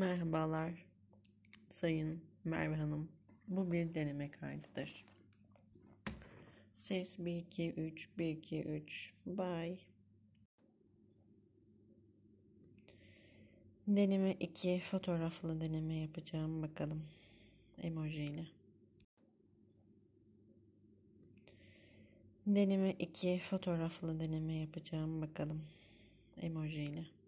Merhabalar Sayın Merve Hanım. Bu bir deneme kaydıdır. Ses 1 2 3 1 2 3. Bye. Deneme 2 fotoğraflı deneme yapacağım bakalım. Emoji ile. Deneme 2 fotoğraflı deneme yapacağım bakalım. Emoji ile.